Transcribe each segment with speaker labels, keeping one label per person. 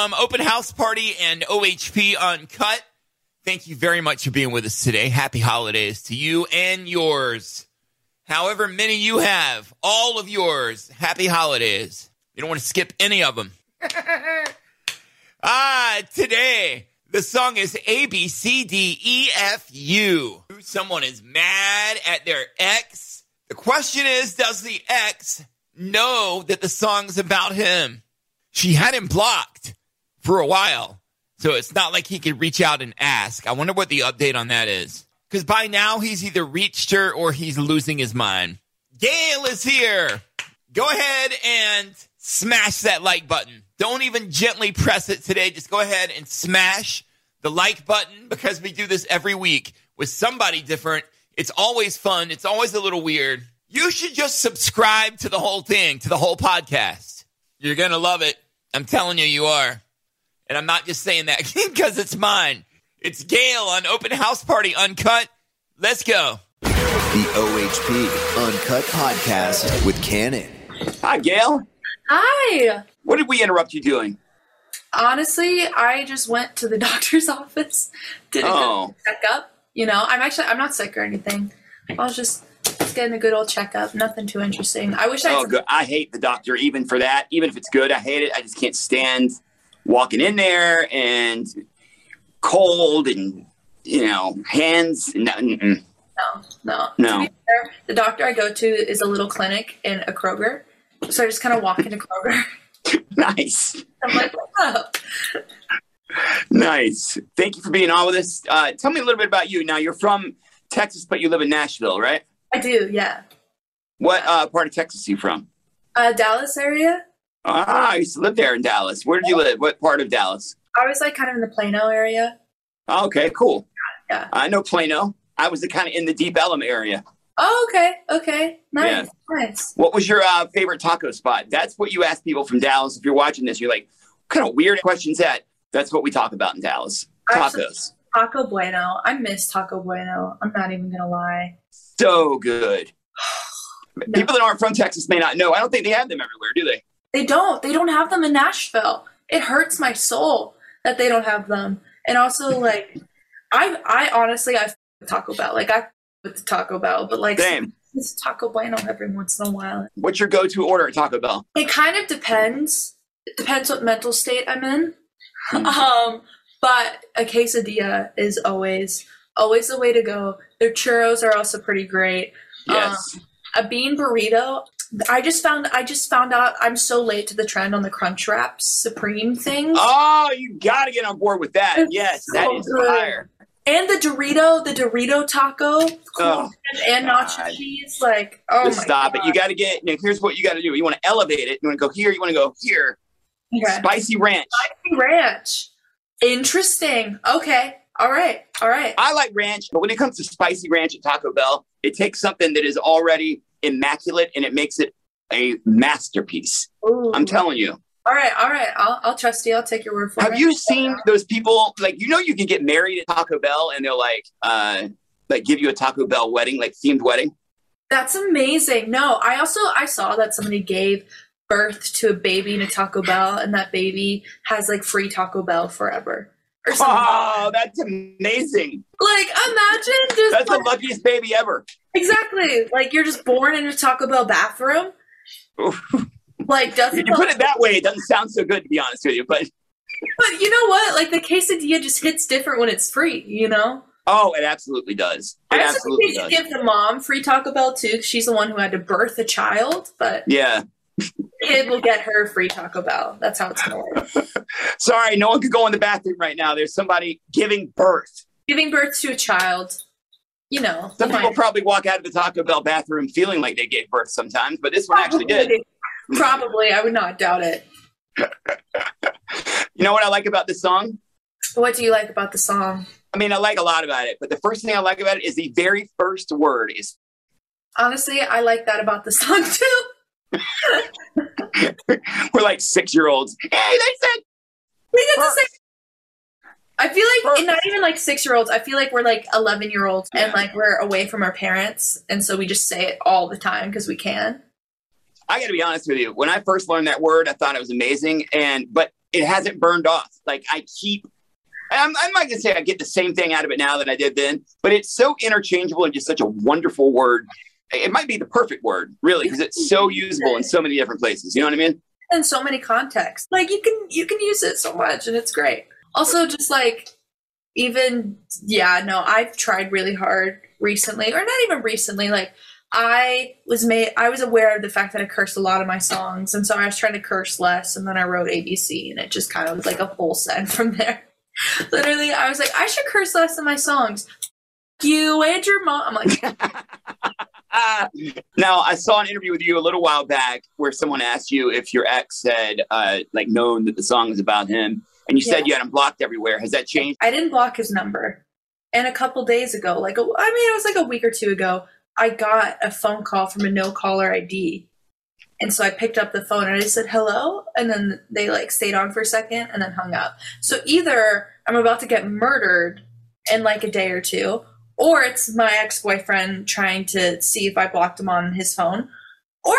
Speaker 1: from Open House Party and OHP Uncut. Thank you very much for being with us today. Happy holidays to you and yours. However many you have, all of yours. Happy holidays. You don't want to skip any of them. ah, today the song is A B C D E F U. Someone is mad at their ex. The question is, does the ex know that the song's about him? She had him blocked for a while. So it's not like he could reach out and ask. I wonder what the update on that is. Because by now he's either reached her or he's losing his mind. Gayle is here. Go ahead and smash that like button. Don't even gently press it today. Just go ahead and smash the like button because we do this every week with somebody different. It's always fun. It's always a little weird. You should just subscribe to the whole thing, to the whole podcast. You're going to love it. I'm telling you, you are. And I'm not just saying that because it's mine. It's Gayle on Open House Party Uncut. Let's go.
Speaker 2: The OHP Uncut Podcast with Kannon.
Speaker 3: Hi, Gayle.
Speaker 4: Hi.
Speaker 3: What did we interrupt you doing?
Speaker 4: Honestly, I just went to the doctor's office, did a
Speaker 3: Oh.
Speaker 4: good checkup. You know, I'm actually I'm not sick or anything. I was just just getting a good old checkup. Nothing too interesting. I wish I
Speaker 3: Oh,
Speaker 4: had
Speaker 3: good. I hate the doctor even for that. Even if it's good, I hate it. I just can't stand walking in there and cold and you know hands. No, mm-mm.
Speaker 4: no, no.
Speaker 3: No.
Speaker 4: Fair, the doctor I go to is a little clinic in a Kroger, so I just kind of walk into Kroger.
Speaker 3: nice,
Speaker 4: I'm like, what's up?
Speaker 3: nice. Thank you for being on with us. Uh, tell me a little bit about you. Now you're from Texas, but you live in Nashville, right?
Speaker 4: I do, yeah.
Speaker 3: What uh, part of Texas are you from?
Speaker 4: Uh, Dallas area.
Speaker 3: Ah, I used to live there in Dallas. Where did you live? What part of Dallas?
Speaker 4: I was like kind of in the Plano area.
Speaker 3: Oh, okay, cool.
Speaker 4: Yeah.
Speaker 3: I know Plano. I was kind of in the Deep Ellum area.
Speaker 4: Oh, okay, okay, nice,
Speaker 3: Yeah.
Speaker 4: nice.
Speaker 3: What was your uh, favorite taco spot? That's what you ask people from Dallas. If you're watching this, you're like, what kind of weird questions that? That's what we talk about in Dallas. Tacos.
Speaker 4: Taco Bueno. I miss Taco Bueno. I'm not even gonna lie.
Speaker 3: So good. People that aren't from Texas may not know. I don't think they have them everywhere, do they?
Speaker 4: They don't. They don't have them in Nashville. It hurts my soul that they don't have them. And also, like, I, I honestly, I f- with Taco Bell. Like, I f- with Taco Bell, but like,
Speaker 3: Same.
Speaker 4: it's Taco Bueno every once in a while.
Speaker 3: What's your go-to order at Taco Bell?
Speaker 4: It kind of depends. It depends what mental state I'm in.
Speaker 3: Hmm.
Speaker 4: Um, but a quesadilla is always, always the way to go. Their churros are also pretty great.
Speaker 3: Yes.
Speaker 4: a bean burrito. I just found I just found out I'm so late to the trend on the Crunch Wrap Supreme thing.
Speaker 3: oh, you got to get on board with that.
Speaker 4: It's
Speaker 3: Yes, that
Speaker 4: so
Speaker 3: is
Speaker 4: good.
Speaker 3: fire.
Speaker 4: And the Dorito, the Dorito taco,
Speaker 3: Oh,
Speaker 4: and
Speaker 3: God.
Speaker 4: nacho cheese. Like, oh
Speaker 3: Just
Speaker 4: my
Speaker 3: stop
Speaker 4: god!
Speaker 3: it. You got to get. You know, here's what you got to do. You want to elevate it. You want to go here. You want to go here.
Speaker 4: Okay.
Speaker 3: Spicy ranch.
Speaker 4: Spicy ranch. Interesting. Okay. All right. All right.
Speaker 3: I like ranch, but when it comes to spicy ranch at Taco Bell, it takes something that is already immaculate and it makes it a masterpiece.
Speaker 4: Ooh.
Speaker 3: I'm telling you.
Speaker 4: All right. All right. I'll, I'll trust you. I'll take your word for
Speaker 3: Have
Speaker 4: it.
Speaker 3: Have you seen those people? Like, you know, you can get married at Taco Bell and they'll like, uh, like give you a Taco Bell wedding, like themed wedding.
Speaker 4: That's amazing. No, I also I saw that somebody gave birth to a baby in a Taco Bell, and that baby has like free Taco Bell forever. Or something.
Speaker 3: Oh, that's amazing.
Speaker 4: Like imagine just
Speaker 3: That's the luckiest baby ever.
Speaker 4: exactly like you're just born in a Taco Bell bathroom. Like doesn't
Speaker 3: You put it that way, it doesn't sound so good to be honest with you. But
Speaker 4: but you know what? Like the quesadilla just hits different when it's free. You know.
Speaker 3: oh, it absolutely does. It
Speaker 4: I also
Speaker 3: absolutely
Speaker 4: think they
Speaker 3: does.
Speaker 4: give the mom free Taco Bell too. She's the one who had to birth a child, but
Speaker 3: Yeah.
Speaker 4: Kid will get her free Taco Bell. That's how it's work.
Speaker 3: Sorry, no one could go in the bathroom right now. There's somebody giving birth.
Speaker 4: Giving birth to a child, you know.
Speaker 3: Some people probably walk out of the Taco Bell bathroom feeling like they gave birth sometimes, but this one actually did.
Speaker 4: Probably. Probably, I would not doubt it.
Speaker 3: You know what I like about this song?
Speaker 4: What do you like about the song?
Speaker 3: I mean, I like a lot about it, but the first thing I like about it is the very first word is
Speaker 4: Honestly, I like that about the song too.
Speaker 3: we're like six year olds. Hey, they said
Speaker 4: We get to say. I feel like not even like six year olds. I feel like we're like eleven year olds, and like we're away from our parents, and so we just say it all the time because we can.
Speaker 3: I got to be honest with you. When I first learned that word, I thought it was amazing, and but it hasn't burned off. Like I keep, I'm, I'm not gonna say I get the same thing out of it now that I did then, but it's so interchangeable and just such a wonderful word. It might be the perfect word, really, because it's so usable in so many different places. You know what I mean?
Speaker 4: in so many contexts. Like you can you can use it so much and it's great. Also just like even yeah, no, I've tried really hard recently or not even recently like I was made I was aware of the fact that I cursed a lot of my songs and so I was trying to curse less and then I wrote ABC and it just kind of was like a full send from there. Literally, I was like I should curse less in my songs. You and your mom I'm like
Speaker 3: now, I saw an interview with you a little while back where someone asked you if your ex had uh, like known that the song was about him, and you said
Speaker 4: Yeah.
Speaker 3: you had him blocked everywhere. Has that changed?
Speaker 4: I didn't block his number. And a couple days ago, like, a, I mean, it was like a week or two ago, I got a phone call from a no caller ID. And so I picked up the phone and I said hello. And then they like stayed on for a second and then hung up. So either I'm about to get murdered in like a day or two, or it's my ex boyfriend trying to see if I blocked him on his phone, or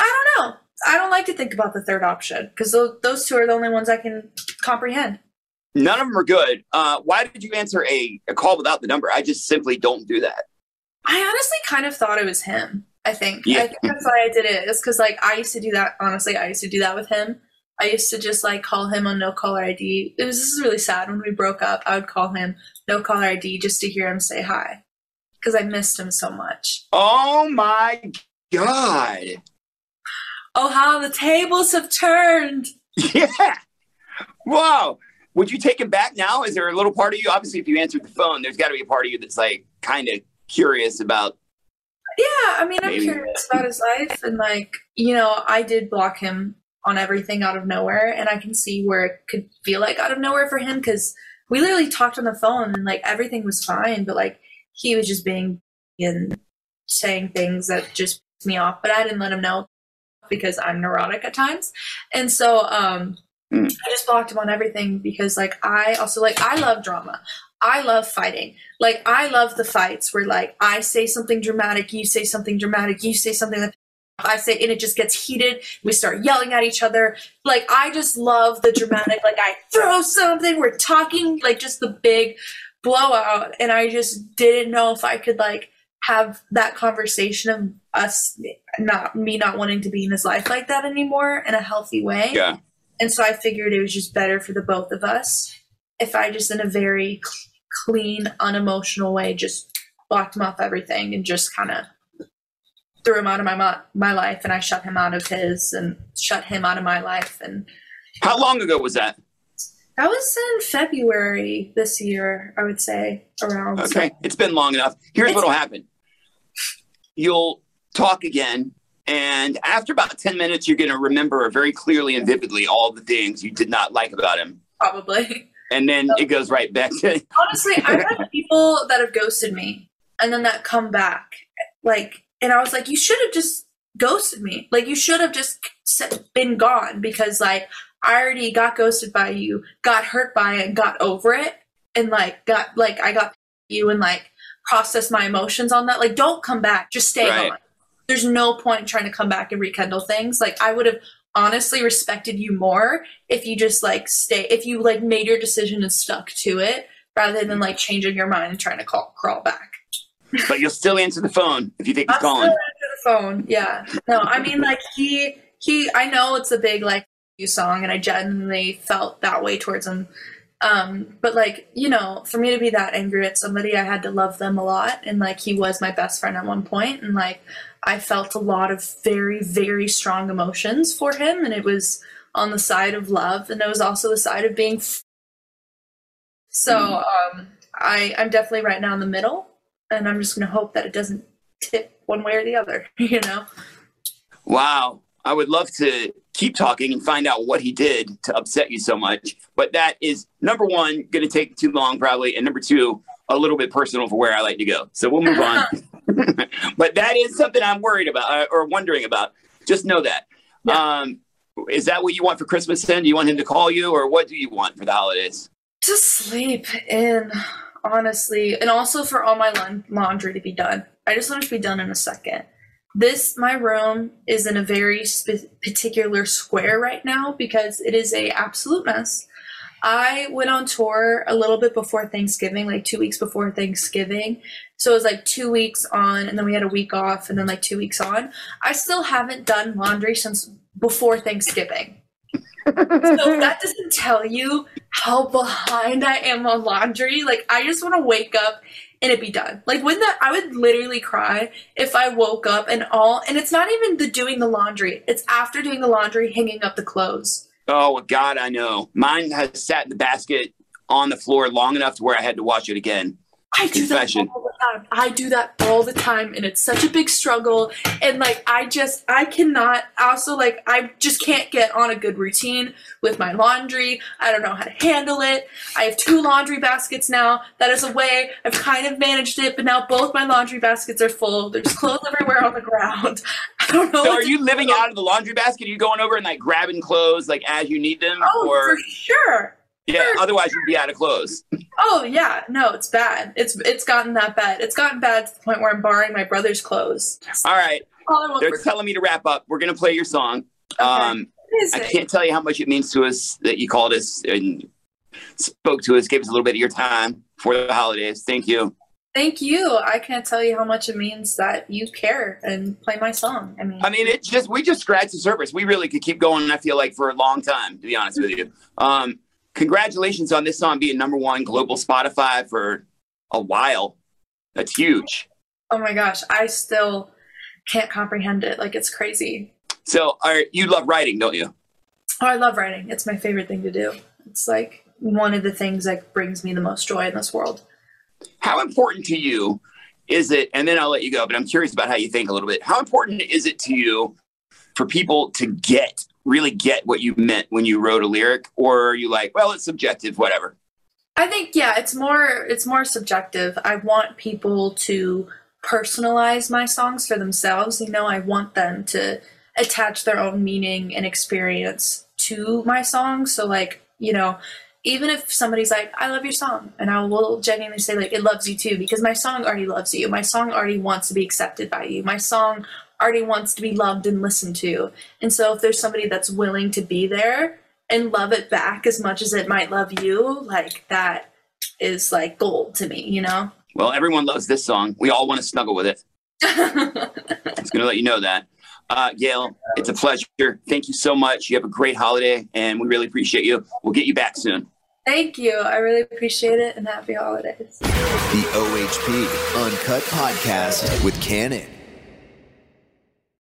Speaker 4: I don't know. I don't like to think about the third option because those, those two are the only ones I can comprehend.
Speaker 3: None of them are good. Uh, why did you answer a, a call without the number? I just simply don't do that.
Speaker 4: I honestly kind of thought it was him. I think.
Speaker 3: Yeah.
Speaker 4: I think that's why I did it. It's because like I used to do that. Honestly, I used to do that with him. I used to just like call him on no caller ID. It was this is really sad. When we broke up, I would call him no caller ID just to hear him say hi because I missed him so much.
Speaker 3: Oh my god!
Speaker 4: Oh, how the tables have turned!
Speaker 3: Yeah. Wow. Would you take him back now? Is there a little part of you? Obviously, if you answered the phone, there's got to be a part of you that's like kind of curious about.
Speaker 4: Yeah, I mean, I'm
Speaker 3: Maybe.
Speaker 4: curious about his life, and like, you know, I did block him on everything out of nowhere, and I can see where it could feel like out of nowhere for him because we literally talked on the phone, and like everything was fine, but like he was just being and saying things that just pissed me off, but I didn't let him know because I'm neurotic at times, and so um,
Speaker 3: Mm.
Speaker 4: I just blocked him on everything because like I also like I love drama. I love fighting. Like I love the fights where like I say something dramatic, you say something dramatic, you say something that I say and it just gets heated. We start yelling at each other. Like I just love the dramatic. like I throw something, we're talking like just the big blowout and I just didn't know if I could like have that conversation of us not me not wanting to be in his life like that anymore in a healthy way.
Speaker 3: Yeah.
Speaker 4: And so I figured it was just better for the both of us if I just, in a very clean, unemotional way, just blocked him off everything and just kind of threw him out of my my life, and I shut him out of his, and shut him out of my life. And
Speaker 3: How long ago was that?
Speaker 4: that was in February this year, I would say, around.
Speaker 3: Okay, it's been long enough. Here's what'll happen. You'll talk again, and after about ten minutes, you're going to remember very clearly and vividly all the things you did not like about him,
Speaker 4: Probably.
Speaker 3: and then it goes right back to
Speaker 4: Honestly, I've had people that have ghosted me and then that come back. Like, and I was like, you should have just ghosted me. Like, you should have just been gone because, like, I already got ghosted by you, got hurt by it, got over it, and, like, got, like, I got you and, like, processed my emotions on that. Like, don't come back. Just stay
Speaker 3: Right.
Speaker 4: gone. There's no point in trying to come back and rekindle things. Like, I would have honestly respected you more if you just, like, stay, if you, like, made your decision and stuck to it rather than like changing your mind and trying to call crawl back.
Speaker 3: But you'll still answer the phone if you think he's
Speaker 4: I'll still
Speaker 3: calling.
Speaker 4: answer the phone. Yeah. No, I mean like he he I know it's a big like you song and I genuinely felt that way towards him. Um, but like, you know, for me to be that angry at somebody, I had to love them a lot. And like he was my best friend at one point and like I felt a lot of very, very strong emotions for him and it was on the side of love and it was also the side of being f- so um I I'm definitely right now in the middle and I'm just gonna hope that it doesn't tip one way or the other, you know?
Speaker 3: Wow. I would love to keep talking and find out what he did to upset you so much. But that is number one, going to take too long probably. And number two, a little bit personal for where I like to go. So we'll move on. but that is something I'm worried about uh, or wondering about. Just know that. Um, is that what you want for Christmas then? Do you want him to call you or what do you want for the holidays?
Speaker 4: To sleep in, honestly. And also for all my laundry to be done. I just want it to be done in a second. this my room is in a very spe- particular square right now because it is a absolute mess. I went on tour a little bit before Thanksgiving, like two weeks before Thanksgiving. So it was like two weeks on, and then we had a week off, and then like two weeks on. I still haven't done laundry since before Thanksgiving. so that doesn't tell you how behind I am on laundry. Like I just want to wake up and it be done. Like when that I would literally cry if I woke up and all and it's not even the doing the laundry. It's after doing the laundry hanging up the clothes.
Speaker 3: Oh God, I know. Mine has sat in the basket on the floor long enough to where I had to wash it again.
Speaker 4: I do that all time. I do that all the time, and it's such a big struggle. And like, I just, I cannot. Also, like, I just can't get on a good routine with my laundry. I don't know how to handle it. I have two laundry baskets now. That is a way I've kind of managed it, but now both my laundry baskets are full. There's clothes everywhere on the ground. I don't know.
Speaker 3: So are you living out of the laundry basket? Are you going over and like grabbing clothes like as you need them?
Speaker 4: Oh,
Speaker 3: or
Speaker 4: for sure.
Speaker 3: Yeah, otherwise you'd be out of clothes.
Speaker 4: Oh yeah, no, it's bad. It's it's gotten that bad. It's gotten bad to the point where I'm borrowing my brother's clothes.
Speaker 3: All right.
Speaker 4: All I want
Speaker 3: They're telling me to wrap up. We're gonna play your song. Um
Speaker 4: Christmas
Speaker 3: I can't tell you how much it means to us that you called us and spoke to us, gave us a little bit of your time for the holidays. Thank you.
Speaker 4: Thank you. I can't tell you how much it means that you care and play my song. I mean,
Speaker 3: I mean, it just we just scratched the surface. We really could keep going. I feel like for a long time, to be honest with you. Um, congratulations on this song being number one global Spotify for a while. That's huge.
Speaker 4: oh my gosh, I still can't comprehend it. Like it's crazy.
Speaker 3: So, are you love writing, don't you?
Speaker 4: Oh, I love writing. It's my favorite thing to do. It's like one of the things that brings me the most joy in this world.
Speaker 3: How important to you is it? And then I'll let you go. But I'm curious about how you think a little bit. How important is it to you for people to get really get what you meant when you wrote a lyric, or are you like, well, it's subjective, whatever?
Speaker 4: I think yeah, it's more it's more subjective. I want people to personalize my songs for themselves. You know, I want them to attach their own meaning and experience to my songs. So like, you know, even if somebody's like, I love your song, and I will genuinely say like it loves you too, because my song already loves you. My song already wants to be accepted by you. My song already wants to be loved and listened to. And so if there's somebody that's willing to be there and love it back as much as it might love you, like that is like gold to me, you know?
Speaker 3: Well, everyone loves this song. We all want to snuggle with it. I'm just going to let you know that. Uh, Gayle, it's a pleasure. Thank you so much. You have a great holiday, and we really appreciate you. We'll get you back soon.
Speaker 4: Thank you. I really appreciate it and happy holidays.
Speaker 2: The OHP Uncut Podcast with Kannon.